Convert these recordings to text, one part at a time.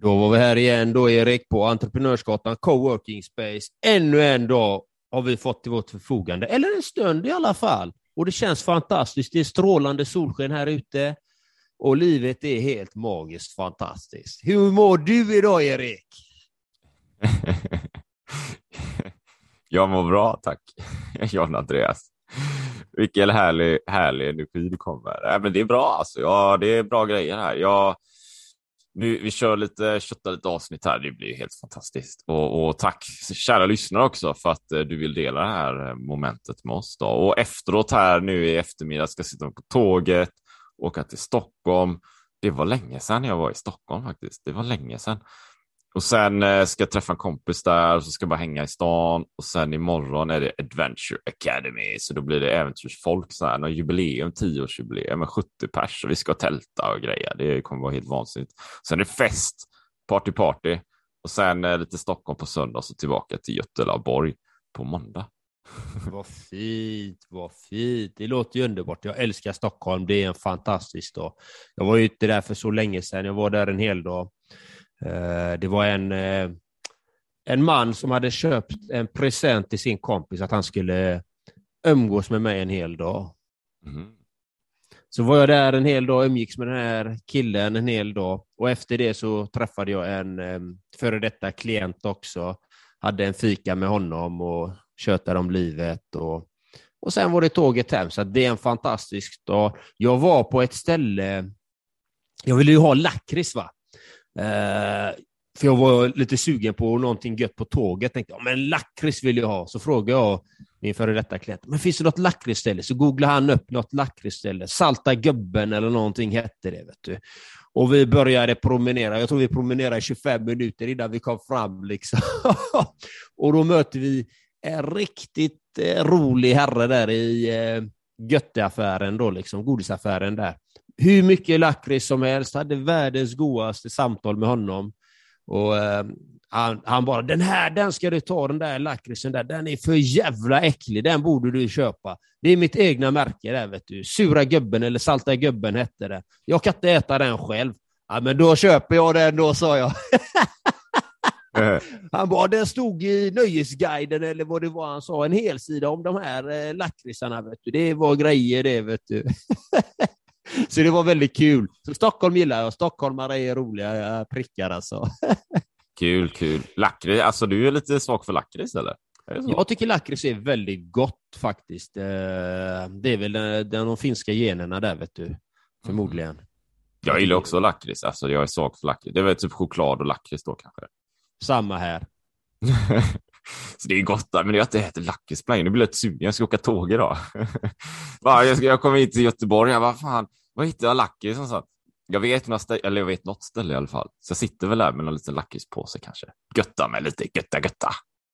Då var vi här igen då Erik på Entreprenörsgatan Coworking Space. Ännu en dag har vi fått till vårt förfogande, eller en stund i alla fall. Och det känns fantastiskt. Det är strålande solsken här ute och livet är helt magiskt fantastiskt. Hur mår du idag Erik? Jag mår bra tack, John Andreas. Vilken härlig, härlig energi du kommer. Äh, men det är bra alltså. Ja, det är bra grejer här. Jag, nu, vi kör lite, köttar lite avsnitt här. Det blir helt fantastiskt. Och, och, tack kära lyssnare också för att eh, du vill dela det här eh, momentet med oss. Då. Och efteråt här nu i eftermiddag ska jag sitta på tåget, åka till Stockholm. Det var länge sedan jag var i Stockholm faktiskt. Det var länge sedan. Och sen eh, ska jag träffa en kompis där så ska jag bara hänga i stan. Och sen imorgon är det Adventure Academy, så då blir det äventyrsfolk, så här, någon jubileum, tioårsjubileum med 70 pers och vi ska tälta och grejer. Det kommer vara helt vansinnigt. Sen är det fest, party party och sen eh, lite Stockholm på söndag och så tillbaka till Götelaborg på måndag. Vad fint, vad fint. Det låter ju underbart. Jag älskar Stockholm. Det är en fantastisk dag. Jag var ju inte där för så länge sedan. Jag var där en hel dag. Eh, det var en, eh, en man som hade köpt en present till sin kompis att han skulle umgås med mig en hel dag. Mm. Så var jag där en hel dag och umgicks med den här killen en hel dag och efter det så träffade jag en eh, före detta klient också. Hade en fika med honom och tjötade om livet och, och sen var det tåget hem. Så det är en fantastisk dag. Jag var på ett ställe, jag ville ju ha lakrits va? Eh, för jag var lite sugen på någonting gött på tåget. Tänkte, ja, men lakrits vill jag ha. Så frågade jag min före detta klient, men finns det något lakritsställe? Så googlade han upp något lakritsställe. Salta gubben eller någonting hette det. Vet du. Och vi började promenera. Jag tror vi promenerade 25 minuter innan vi kom fram. Liksom. och då möter vi en riktigt eh, rolig herre där i eh, Götteaffären, då, liksom, godisaffären där hur mycket lakrits som helst, hade världens godaste samtal med honom. Och eh, han, han, bara, den här, den ska du ta, den där lakritsen där, den är för jävla äcklig, den borde du köpa. Det är mitt egna märke där, vet du. Sura gubben eller salta gubben hette det. Jag kan inte äta den själv. Ja, men då köper jag den då, sa jag. Han bara, den stod i Nöjesguiden eller vad det var han sa, en hel sida om de här eh, lakritsarna. Vet du. Det var grejer det, vet du. Så det var väldigt kul. Så Stockholm gillar jag. Stockholmare är roliga prickar alltså. Kul, kul. Lakrits, alltså du är lite svag för lakrits eller? Jag tycker lakrits är väldigt gott faktiskt. Eh, det är väl den, de finska generna där, vet du. Förmodligen. Jag gillar också lakrits. Alltså, jag är svag för lakrits. Det är väl typ choklad och lakrits då kanske. Samma här. Så det är gott där, men jag inte ätit lakrits på Nu blir jag lite sugen. Jag ska åka tåg idag. jag, ska, jag kommer hit till Göteborg. Jag bara, fan, vad hittar jag lakrits någonstans? Jag vet, några ställe, eller jag vet något ställe i alla fall. Så jag sitter väl där med någon liten lakritspåse kanske. Götta med lite götta götta.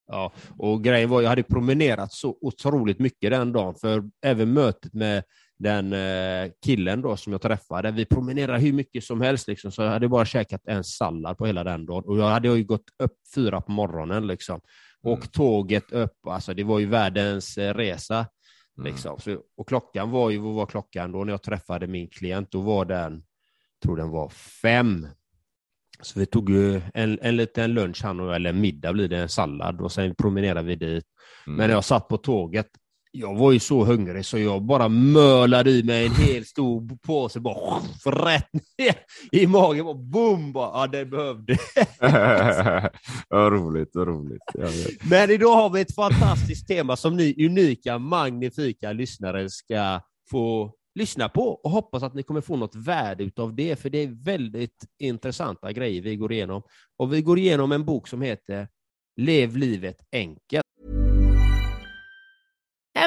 Ja, och grejen var jag hade promenerat så otroligt mycket den dagen, för även mötet med den eh, killen då som jag träffade, vi promenerade hur mycket som helst, liksom, så jag hade bara käkat en sallad på hela den dagen. Och jag hade ju gått upp fyra på morgonen. Liksom. Och mm. tåget upp, alltså det var ju världens eh, resa. Mm. Liksom. Så, och klockan var ju, vad var klockan då när jag träffade min klient? Då var den, tror den var fem. Så vi tog ju en, en liten lunch, han och, eller middag blir det, en sallad och sen promenerade vi dit. Mm. Men när jag satt på tåget, jag var ju så hungrig så jag bara mölade i mig en hel stor påse, bara rätt ner i magen. Bara, boom! Bara, ja, det behövde. vad roligt, roligt. Men idag har vi ett fantastiskt tema som ni unika, magnifika lyssnare ska få lyssna på och hoppas att ni kommer få något värde av det, för det är väldigt intressanta grejer vi går igenom. Och vi går igenom en bok som heter Lev livet enkelt.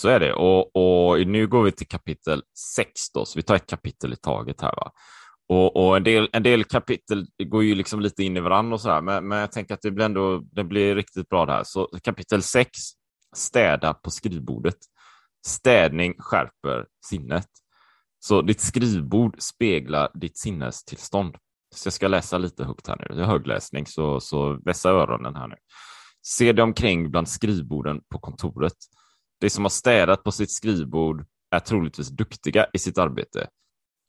Så är det. Och, och nu går vi till kapitel 6 då, så vi tar ett kapitel i taget här. Va? Och, och en, del, en del kapitel går ju liksom lite in i varandra och så här, men, men jag tänker att det blir ändå det blir riktigt bra det här. Så kapitel 6, städa på skrivbordet. Städning skärper sinnet. Så ditt skrivbord speglar ditt sinnestillstånd. Så jag ska läsa lite högt här nu. Det är högläsning, så, så vässa öronen här nu. Se dig omkring bland skrivborden på kontoret. De som har städat på sitt skrivbord är troligtvis duktiga i sitt arbete.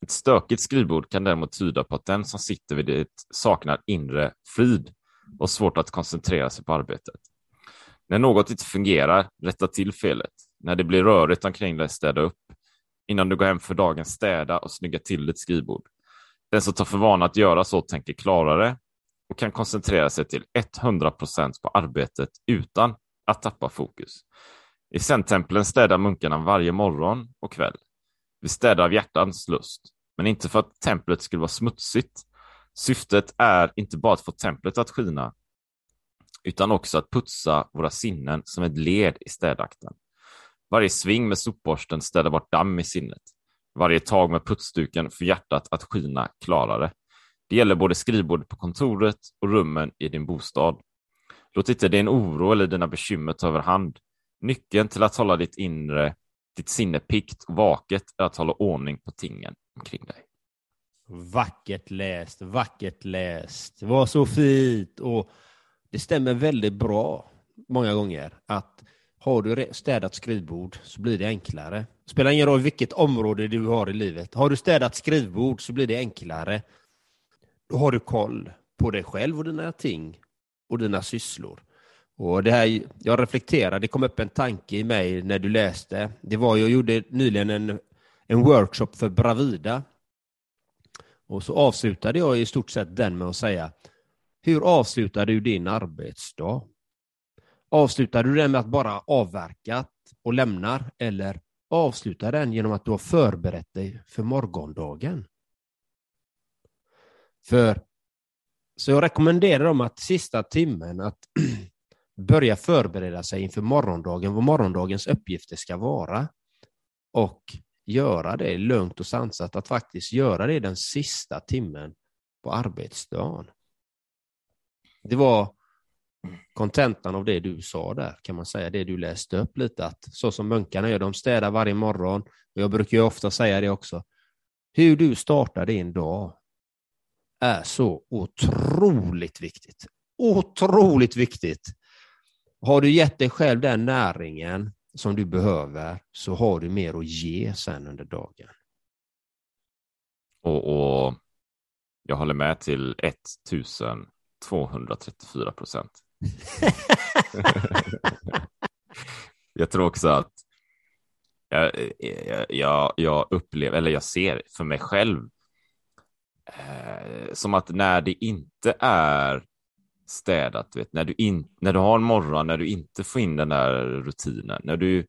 Ett stökigt skrivbord kan däremot tyda på att den som sitter vid det saknar inre frid och svårt att koncentrera sig på arbetet. När något inte fungerar, rätta till felet. När det blir rörigt omkring dig, städa upp. Innan du går hem för dagen, städa och snygga till ditt skrivbord. Den som tar för vana att göra så tänker klarare och kan koncentrera sig till 100 procent på arbetet utan att tappa fokus. I Zen-templen städar munkarna varje morgon och kväll. Vi städar av hjärtans lust, men inte för att templet skulle vara smutsigt. Syftet är inte bara att få templet att skina, utan också att putsa våra sinnen som ett led i städakten. Varje sving med sopborsten städar bort damm i sinnet. Varje tag med putsduken får hjärtat att skina klarare. Det gäller både skrivbordet på kontoret och rummen i din bostad. Låt inte din oro eller dina bekymmer ta överhand. Nyckeln till att hålla ditt inre, ditt sinne pikt och vaket är att hålla ordning på tingen omkring dig. Vackert läst, vackert läst. Det var så fint och det stämmer väldigt bra många gånger att har du städat skrivbord så blir det enklare. Det spelar ingen roll vilket område du har i livet. Har du städat skrivbord så blir det enklare. Då har du koll på dig själv och dina ting och dina sysslor. Och det här, jag reflekterade, det kom upp en tanke i mig när du läste. Det var, jag gjorde nyligen en, en workshop för Bravida. Och så avslutade jag i stort sett den med att säga, hur avslutar du din arbetsdag? Avslutar du den med att bara avverka och lämnar eller avslutar den genom att du har förberett dig för morgondagen? För så jag rekommenderar dem att sista timmen att börja förbereda sig inför morgondagen, vad morgondagens uppgifter ska vara. Och göra det lugnt och sansat, att faktiskt göra det den sista timmen på arbetsdagen. Det var kontentan av det du sa där, kan man säga, det du läste upp lite, att så som munkarna gör, de städar varje morgon, och jag brukar ju ofta säga det också, hur du startar din dag är så otroligt viktigt. Otroligt viktigt. Har du gett dig själv den näringen som du behöver så har du mer att ge sen under dagen. Och, och jag håller med till 1234 procent. jag tror också att jag, jag, jag, upplever, eller jag ser för mig själv, eh, som att när det inte är städat, vet, när, du in, när du har en morgon, när du inte får in den där rutinen, när du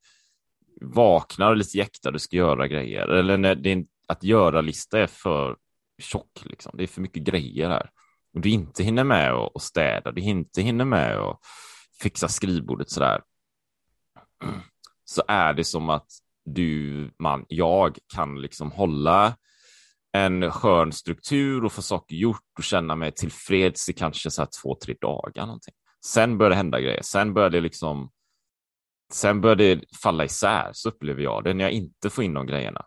vaknar lite jäktad och ska göra grejer, eller när din att göra-lista är för tjock, liksom. det är för mycket grejer här. Och du inte hinner med att städa, du inte hinner med att fixa skrivbordet sådär, så är det som att du, man, jag kan liksom hålla en skön struktur och få saker gjort och känna mig tillfreds i kanske så här två, tre dagar någonting. Sen började det hända grejer. Sen började det liksom Sen började det falla isär, så upplever jag det, när jag inte får in de grejerna.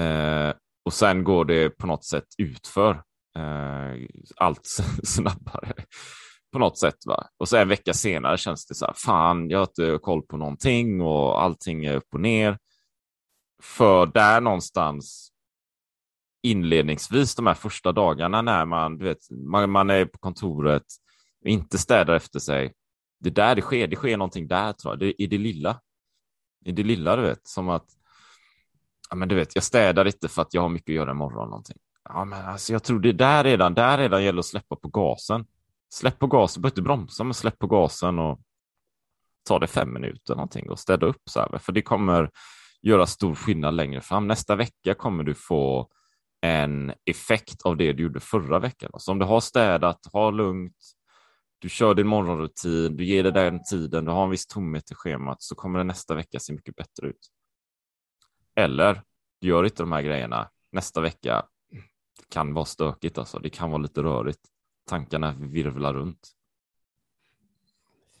Eh, och sen går det på något sätt utför eh, allt snabbare på något sätt. Va? Och så en vecka senare känns det så här, fan, jag har inte koll på någonting och allting är upp och ner. För där någonstans inledningsvis de här första dagarna när man, du vet, man, man är på kontoret och inte städar efter sig. Det är där det sker, det sker någonting där tror jag, det, i det lilla. I det lilla, du vet, som att ja, men du vet, jag städar inte för att jag har mycket att göra imorgon. Någonting. Ja, men alltså, jag tror det är där redan, där redan gäller att släppa på gasen. Släpp på gasen, behöver inte bromsa, men släpp på gasen och ta det fem minuter någonting och städa upp så här, för det kommer göra stor skillnad längre fram. Nästa vecka kommer du få en effekt av det du gjorde förra veckan. Så om du har städat, har lugnt, du kör din morgonrutin, du ger dig den tiden, du har en viss tomhet i schemat så kommer det nästa vecka se mycket bättre ut. Eller du gör inte de här grejerna nästa vecka. Det kan vara stökigt alltså. Det kan vara lite rörigt. Tankarna virvlar runt.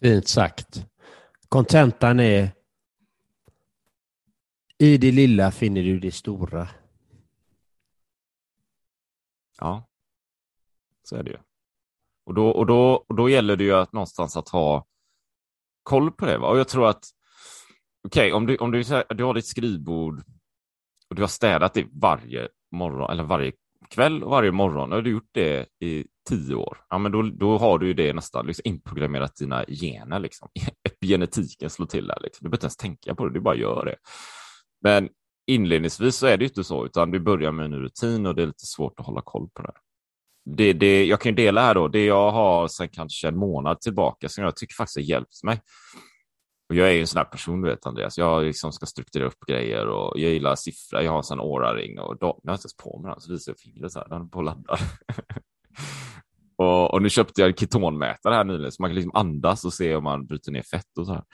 Fint sagt. Kontentan är i det lilla finner du det stora. Ja, så är det ju. Och då, och då, och då gäller det ju att någonstans att ha koll på det. Va? Och jag tror att Okej, okay, om, du, om du, du har ditt skrivbord och du har städat det varje morgon eller varje kväll och varje morgon och du gjort det i tio år, ja, men då, då har du ju det nästan liksom inprogrammerat dina gener. Liksom. Epigenetiken slår till där. Liksom. Du behöver inte ens tänka på det, du bara gör det. Men inledningsvis så är det inte så, utan du börjar med en rutin och det är lite svårt att hålla koll på det. Det, det, jag kan ju dela här då, det jag har sedan kanske en månad tillbaka som jag tycker faktiskt har hjälpt mig. Och jag är ju en sån här person, du vet Andreas. Jag liksom ska strukturera upp grejer och jag gillar siffror. Jag har en sån Aura-ring och då, jag har inte ens på mig den, så visar jag fingret så här. Den på laddar. och, och, nu köpte jag en ketonmätare här nyligen så man kan liksom andas och se om man bryter ner fett och så här.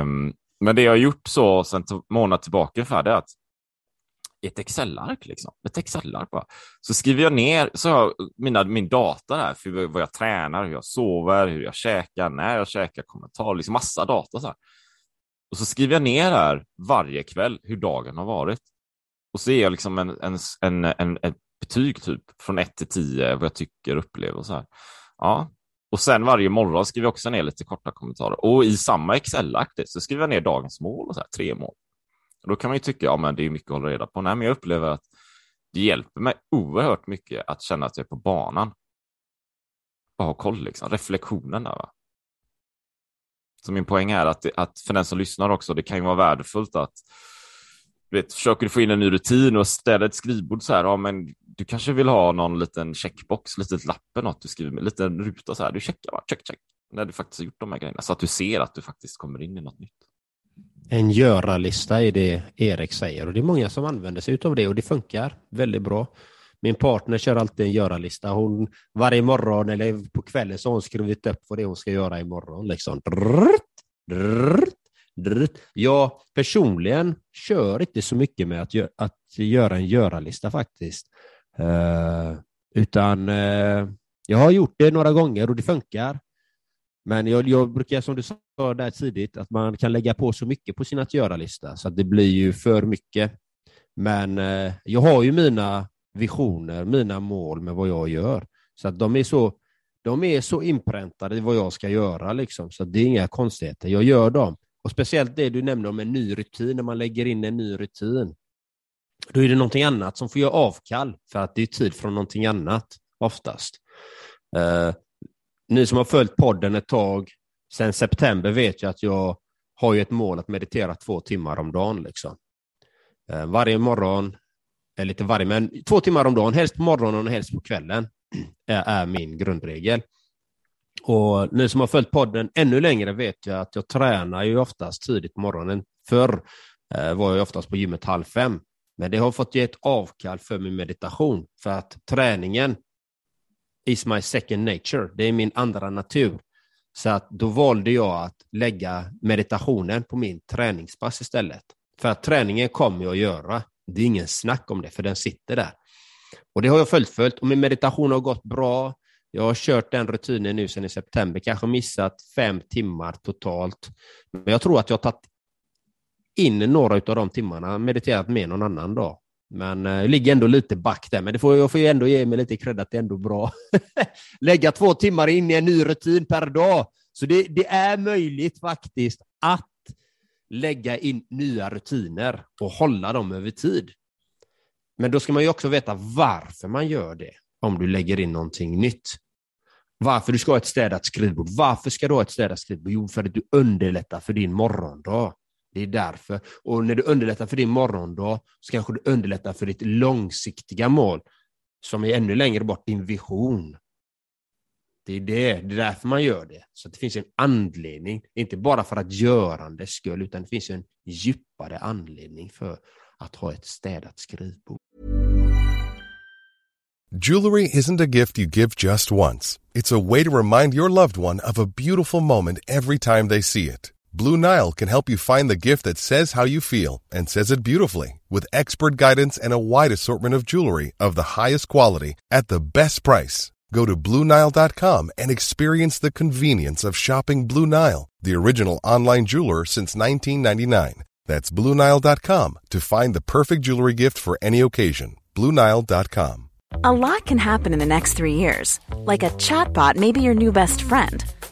Um, men det jag har gjort så sen månad tillbaka för det är att ett Excel-ark. Liksom. Ett Excel-ark bara. Så skriver jag ner så har mina, min data där för vad jag tränar, hur jag sover, hur jag käkar, när jag käkar, kommentarer, liksom massa data. Så här. Och så skriver jag ner här varje kväll hur dagen har varit. Och så ger jag liksom en, en, en, en, ett betyg typ från 1 till 10 vad jag tycker och upplever. Och så här. Ja. Och sen varje morgon skriver jag också ner lite korta kommentarer. Och i samma Excel-ark så skriver jag ner dagens mål och så här, tre mål. Och då kan man ju tycka, ja men det är mycket att hålla reda på. Nej, men jag upplever att det hjälper mig oerhört mycket att känna att jag är på banan. Bara ha koll, liksom. reflektionen där. Va? Så min poäng är att, att för den som lyssnar också, det kan ju vara värdefullt att vet, försöker du få in en ny rutin och ställa ett skrivbord så här, ja, men du kanske vill ha någon liten checkbox, litet lapp något du skriver med, liten ruta så här, du checkar bara, check, check, när du faktiskt har gjort de här grejerna, så att du ser att du faktiskt kommer in i något nytt en göra-lista är det Erik säger och det är många som använder sig av det och det funkar väldigt bra. Min partner kör alltid en göra-lista. Hon, varje morgon eller på kvällen så har hon skrivit upp vad det är hon ska göra imorgon. Liksom. Drrrt, drrrt, drrrt. Jag personligen kör inte så mycket med att, gö att göra en göra-lista faktiskt. Uh, utan uh, jag har gjort det några gånger och det funkar. Men jag, jag brukar, som du sa där tidigt, att man kan lägga på så mycket på sin att göra-lista så att det blir ju för mycket. Men eh, jag har ju mina visioner, mina mål med vad jag gör. Så att de är så, de är så inpräntade i vad jag ska göra, liksom. så det är inga konstigheter. Jag gör dem. Och Speciellt det du nämnde om en ny rutin, när man lägger in en ny rutin. Då är det någonting annat som får göra avkall, för att det är tid från någonting annat oftast. Eh, ni som har följt podden ett tag, sen september vet jag att jag har ju ett mål att meditera två timmar om dagen. Liksom. Eh, varje morgon, eller lite varje, men två timmar om dagen, helst på morgonen och helst på kvällen, är, är min grundregel. Och ni som har följt podden ännu längre vet jag att jag tränar ju oftast tidigt på morgonen. Förr eh, var jag oftast på gymmet halv fem. Men det har fått ge ett avkall för min meditation. För att träningen is my second nature. Det är min andra natur. Så att då valde jag att lägga meditationen på min träningspass istället. För att träningen kommer jag att göra. Det är ingen snack om det, för den sitter där. Och det har jag fullföljt och min meditation har gått bra. Jag har kört den rutinen nu sedan i september, kanske missat fem timmar totalt. Men jag tror att jag har tagit in några av de timmarna, mediterat med någon annan dag. Men eh, jag ligger ändå lite back där, men det får, jag får ju ändå ge mig lite cred att det är ändå bra. Lägga två timmar in i en ny rutin per dag. Så det, det är möjligt faktiskt att lägga in nya rutiner och hålla dem över tid. Men då ska man ju också veta varför man gör det, om du lägger in någonting nytt. Varför du ska ha ett städat skrivbord. Varför ska du ha ett städat skrivbord? Jo, för att du underlättar för din morgondag. Det är därför. Och när du underlättar för din morgondag så kanske du underlättar för ditt långsiktiga mål som är ännu längre bort, din vision. Det är det, det är därför man gör det. Så det finns en anledning, inte bara för att görandets skull, utan det finns en djupare anledning för att ha ett städat skrivbord. Jewelry isn't a gift you give just once. It's a way to remind your loved one of a beautiful moment every time they see it. Blue Nile can help you find the gift that says how you feel and says it beautifully with expert guidance and a wide assortment of jewelry of the highest quality at the best price. Go to BlueNile.com and experience the convenience of shopping Blue Nile, the original online jeweler since 1999. That's BlueNile.com to find the perfect jewelry gift for any occasion. BlueNile.com. A lot can happen in the next three years. Like a chatbot may be your new best friend.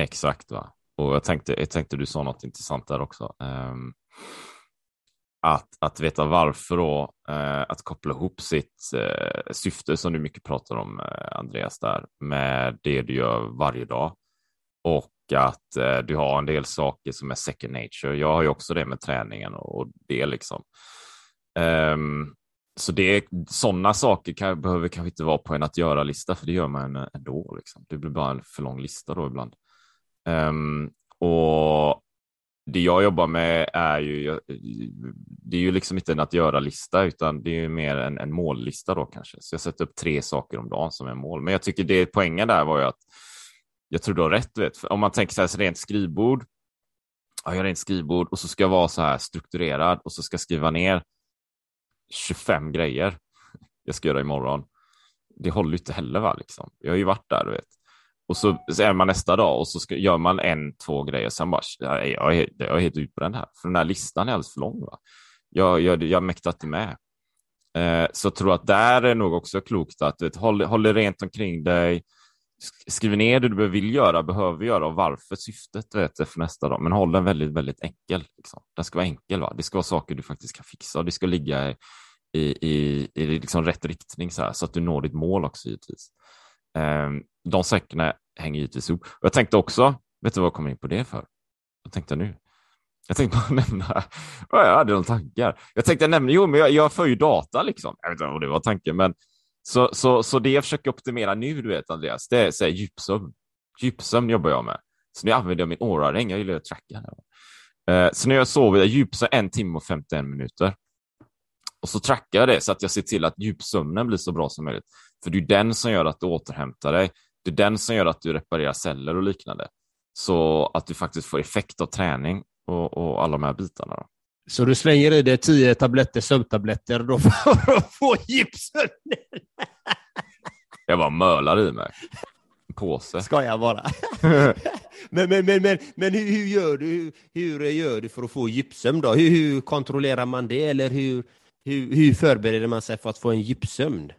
Exakt, va. Och jag tänkte, jag tänkte du sa något intressant där också. Um, att, att veta varför då, uh, att koppla ihop sitt uh, syfte som du mycket pratar om, uh, Andreas, där, med det du gör varje dag. Och att du har en del saker som är second nature. Jag har ju också det med träningen och, och det liksom. Um, så det, sådana saker kan, behöver kanske inte vara på en att göra-lista, för det gör man ändå. Liksom. Det blir bara en för lång lista då ibland. Um, och det jag jobbar med är ju, det är ju liksom inte en att göra-lista, utan det är ju mer en, en mållista då kanske. Så jag sätter upp tre saker om dagen som är mål. Men jag tycker det poängen där var ju att jag tror du har rätt, vet. om man tänker så här, så rent skrivbord, ja, jag har rent skrivbord och så ska jag vara så här strukturerad och så ska jag skriva ner 25 grejer jag ska göra imorgon. Det håller ju inte heller, va? Liksom. Jag har ju varit där, du vet. Och så, så är man nästa dag och så ska, gör man en, två grejer. Sen bara, jag, jag, är, jag är helt utbränd här, för den här listan är alldeles för lång. Va? Jag, jag, jag mäktar inte med. Eh, så jag tror att där är nog också klokt att vet, håll, håll det rent omkring dig. Skriv ner det du vill göra, behöver göra och varför syftet vet, för nästa dag. Men håll den väldigt, väldigt enkel. Liksom. Den ska vara enkel. Va? Det ska vara saker du faktiskt kan fixa och det ska ligga i, i, i, i liksom rätt riktning så, här, så att du når ditt mål också givetvis. Ehm, de säckarna hänger givetvis ihop. Jag tänkte också, vet du vad jag kom in på det för? Vad tänkte jag nu. Jag tänkte bara nämna, jag hade några tankar. Jag tänkte nämna, jo, men jag, jag för ju data liksom. Jag vet inte vad det var tanken, men så, så, så det jag försöker optimera nu, du vet Andreas, det är så här, djupsömn. Djupsömn jobbar jag med. Så nu använder jag min Oura-ring, jag gillar att tracka. Ehm, så när jag sover, jag djupsömn en timme och 51 minuter. Och så trackar jag det så att jag ser till att djupsömnen blir så bra som möjligt. För det är den som gör att du återhämtar dig. Det är den som gör att du reparerar celler och liknande. Så att du faktiskt får effekt av träning och, och alla de här bitarna. Då. Så du slänger i dig tio tabletter sömntabletter då för att få gipsen? jag bara mölar i mig. En påse. Ska jag bara. men men, men, men, men hur, hur, gör du, hur gör du för att få gipsömn då? Hur, hur kontrollerar man det? Eller hur, hur, hur förbereder man sig för att få en djupsömn?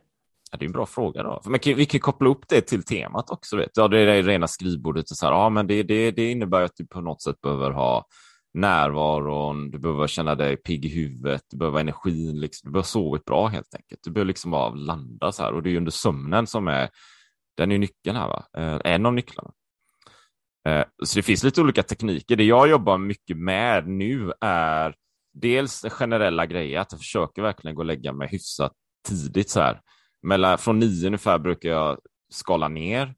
Ja, det är en bra fråga. Då. Men vi kan koppla upp det till temat också. Vet. Ja, det är det rena skrivbordet. Och så här, ja, men det, det, det innebär att du på något sätt behöver ha närvaron, du behöver känna dig pigg i huvudet, du behöver energin, liksom. du behöver sovit bra helt enkelt. Du behöver liksom bara landa så här och det är under sömnen som är, den är nyckeln här, va? Eh, en av nycklarna. Eh, så det finns lite olika tekniker. Det jag jobbar mycket med nu är dels det generella grejer, att jag försöker verkligen gå och lägga mig hyfsat tidigt så här. Mellan, från nio ungefär brukar jag skala ner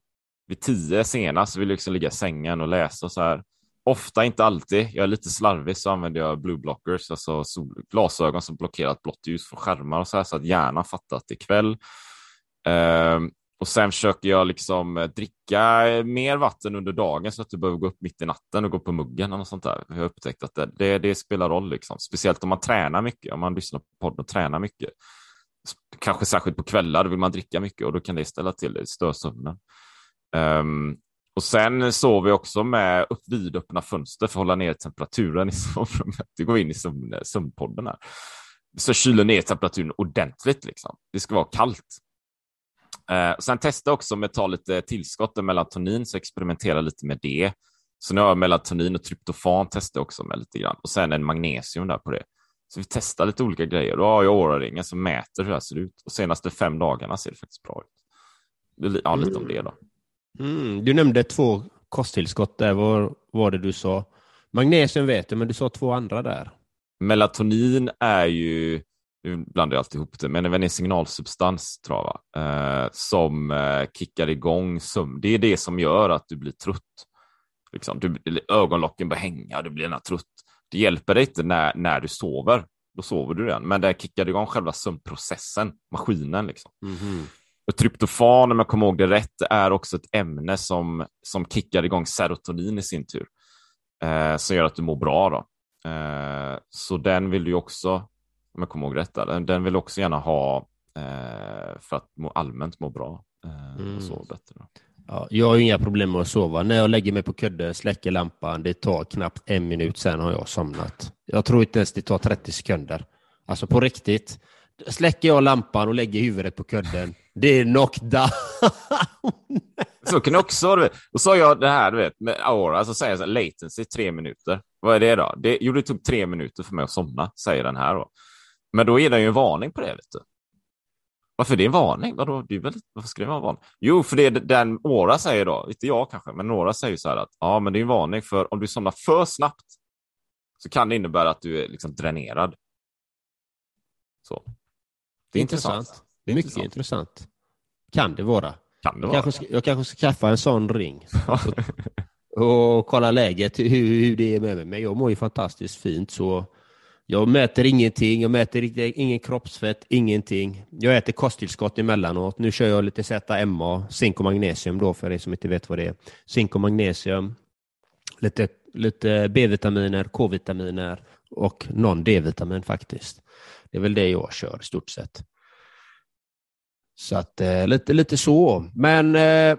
vid tio senast vill jag liksom ligga i sängen och läsa så här. Ofta, inte alltid. Jag är lite slarvig så använder jag blue blockers, alltså glasögon som blockerar blått ljus från skärmar och så här så att hjärnan fattar att det är kväll. Um, och sen försöker jag liksom eh, dricka eh, mer vatten under dagen så att du behöver gå upp mitt i natten och gå på muggen eller sånt där. Jag har upptäckt att det, det, det spelar roll, liksom. speciellt om man tränar mycket, om man lyssnar på podden och tränar mycket. Kanske särskilt på kvällar vill man dricka mycket och då kan det ställa till det, stör sömnen. Um, och sen sover vi också med upp vidöppna fönster för att hålla ner temperaturen i sovrummet. Det går in i sömn, sömnpodden här. Så kyler ner temperaturen ordentligt. Liksom. Det ska vara kallt. Eh, sen testa också med att ta lite tillskott av melatonin, så experimentera lite med det. Så nu har jag melatonin och tryptofan testar också med lite grann och sen en magnesium där på det. Så vi testar lite olika grejer. Då har jag Oura-ringen som mäter hur det här ser ut och senaste fem dagarna ser det faktiskt bra ut. Ja, lite om det då. Mm, du nämnde två kosttillskott där. Vad var det du sa? Magnesium vet du, men du sa två andra där. Melatonin är ju nu blandar jag alltid ihop det, men även en signalsubstans tror jag, va? Eh, som eh, kickar igång sömn. Det är det som gör att du blir trött. Liksom. Du, ögonlocken börjar hänga, du blir trött. Det hjälper dig inte när, när du sover, då sover du redan, men det kickar igång själva sömnprocessen, maskinen. Liksom. Mm -hmm. Och tryptofan, om jag kommer ihåg det rätt, är också ett ämne som, som kickar igång serotonin i sin tur, eh, som gör att du mår bra. Då. Eh, så den vill du också om jag kommer ihåg rätt. Den, den vill också gärna ha eh, för att må, allmänt må bra eh, mm. och sova bättre. Ja, jag har inga problem med att sova. När jag lägger mig på kudden, släcker lampan, det tar knappt en minut, sen har jag somnat. Jag tror inte ens det tar 30 sekunder. Alltså på riktigt. Släcker jag lampan och lägger huvudet på kudden, det är knockdown. så kan det också vara. Och så har jag det här, du vet, med Aura, så säger jag så här, latency tre minuter. Vad är det då? Det, jo, det tog tre minuter för mig att somna, säger den här då. Men då är det ju en varning på det. Vet du. Varför det är en varning? Vadå? Det är väl, varför ska det vara en varning? Jo, för det är den Åra säger då, inte jag kanske, men några säger så här att ja, men det är en varning för om du somnar för snabbt så kan det innebära att du är liksom dränerad. Så. Det är intressant. intressant. Det är mycket intressant. intressant. Kan det vara. Kan det vara. Jag kanske, ska, jag kanske ska skaffa en sån ring. och, och kolla läget, hur, hur det är med mig. Men jag mår ju fantastiskt fint så jag mäter ingenting, jag mäter ingen kroppsfett, ingenting. Jag äter kosttillskott emellanåt. Nu kör jag lite ZMA, zink och magnesium då för er som inte vet vad det är. Zink och magnesium, lite, lite B-vitaminer, K-vitaminer och någon D-vitamin faktiskt. Det är väl det jag kör i stort sett. Så att eh, lite, lite så. Men eh,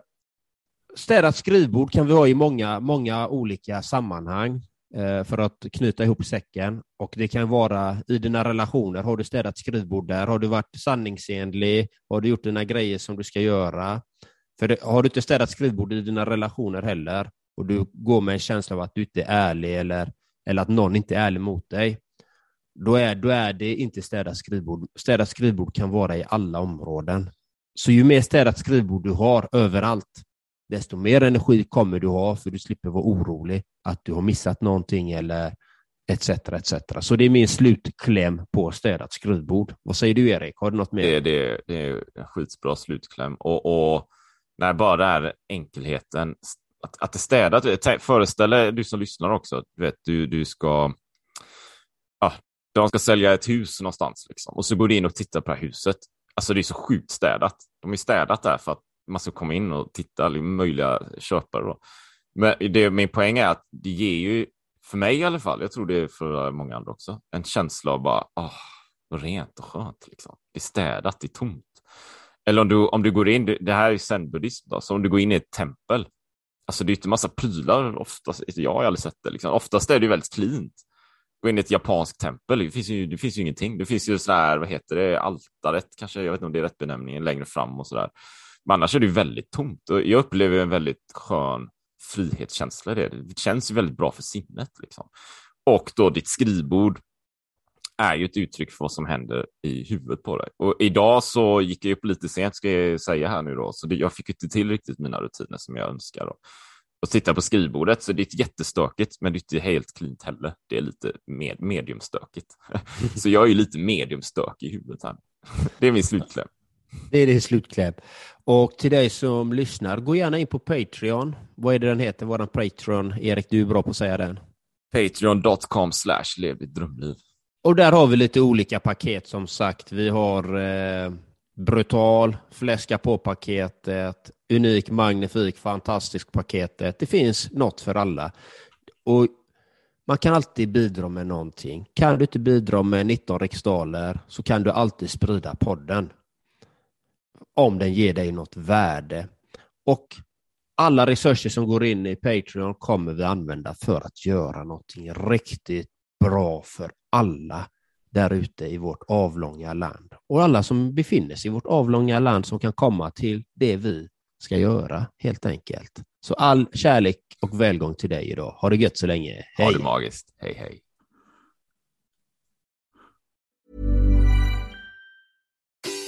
städat skrivbord kan vi ha i många, många olika sammanhang. Eh, för att knyta ihop säcken. Och det kan vara i dina relationer. Har du städat skrivbord där? Har du varit sanningsenlig? Har du gjort dina grejer som du ska göra? För det, har du inte städat skrivbord i dina relationer heller och du går med en känsla av att du inte är ärlig eller, eller att någon inte är ärlig mot dig, då är, då är det inte städat skrivbord. Städat skrivbord kan vara i alla områden. Så ju mer städat skrivbord du har överallt, desto mer energi kommer du ha för du slipper vara orolig att du har missat någonting eller etc. etc. Så det är min slutkläm på städat skrivbord. Vad säger du Erik? Har du något mer? Det, det, det är en skitbra slutkläm och, och när bara det här enkelheten att, att det städat. Föreställ dig du som lyssnar också, du vet, du, du ska ja, de ska sälja ett hus någonstans liksom, och så går du in och tittar på det här huset. Alltså det är så sjukt städat. De är städat där för att man ska komma in och titta, möjliga köpare. Då. Men det, min poäng är att det ger ju, för mig i alla fall, jag tror det är för många andra också, en känsla av bara, åh, vad rent och skönt. Liksom. Det är städat, det är tomt. Eller om du, om du går in, det här är zen-buddhism, så om du går in i ett tempel, alltså det är inte massa prylar, oftast, jag har aldrig sett det, liksom. oftast är det väldigt cleant. Gå in i ett japanskt tempel, det finns ju, det finns ju ingenting. Det finns ju sådär, vad heter det, altaret kanske, jag vet inte om det är rätt benämning, längre fram och sådär. Men annars är det väldigt tomt och jag upplever en väldigt skön frihetskänsla i det. Det känns väldigt bra för sinnet. Liksom. Och då ditt skrivbord är ju ett uttryck för vad som händer i huvudet på dig. Och idag så gick jag upp lite sent ska jag säga här nu då, så det, jag fick inte till riktigt mina rutiner som jag önskar. Då. Och titta på skrivbordet så det är jättestökigt, men det är inte helt klint heller. Det är lite med, mediumstökigt. så jag är ju lite mediumstök i huvudet här. det är min slutkläm. Det är din slutkläm. Och till dig som lyssnar, gå gärna in på Patreon. Vad är det den heter, våran Patreon? Erik, du är bra på att säga den. Patreon.com slash lev ditt drömliv. Och där har vi lite olika paket som sagt. Vi har eh, Brutal, Fläska på-paketet, Unik, Magnifik, Fantastisk paketet. Det finns något för alla. Och man kan alltid bidra med någonting. Kan du inte bidra med 19 riksdaler så kan du alltid sprida podden. Om den ger dig något värde. Och alla resurser som går in i Patreon kommer vi använda för att göra någonting riktigt bra för alla där ute i vårt avlånga land. Och alla som befinner sig i vårt avlånga land som kan komma till det vi ska göra, helt enkelt. Så all kärlek och välgång till dig idag. Ha det gött så länge. Hej! Ha det magiskt. Hej, hej.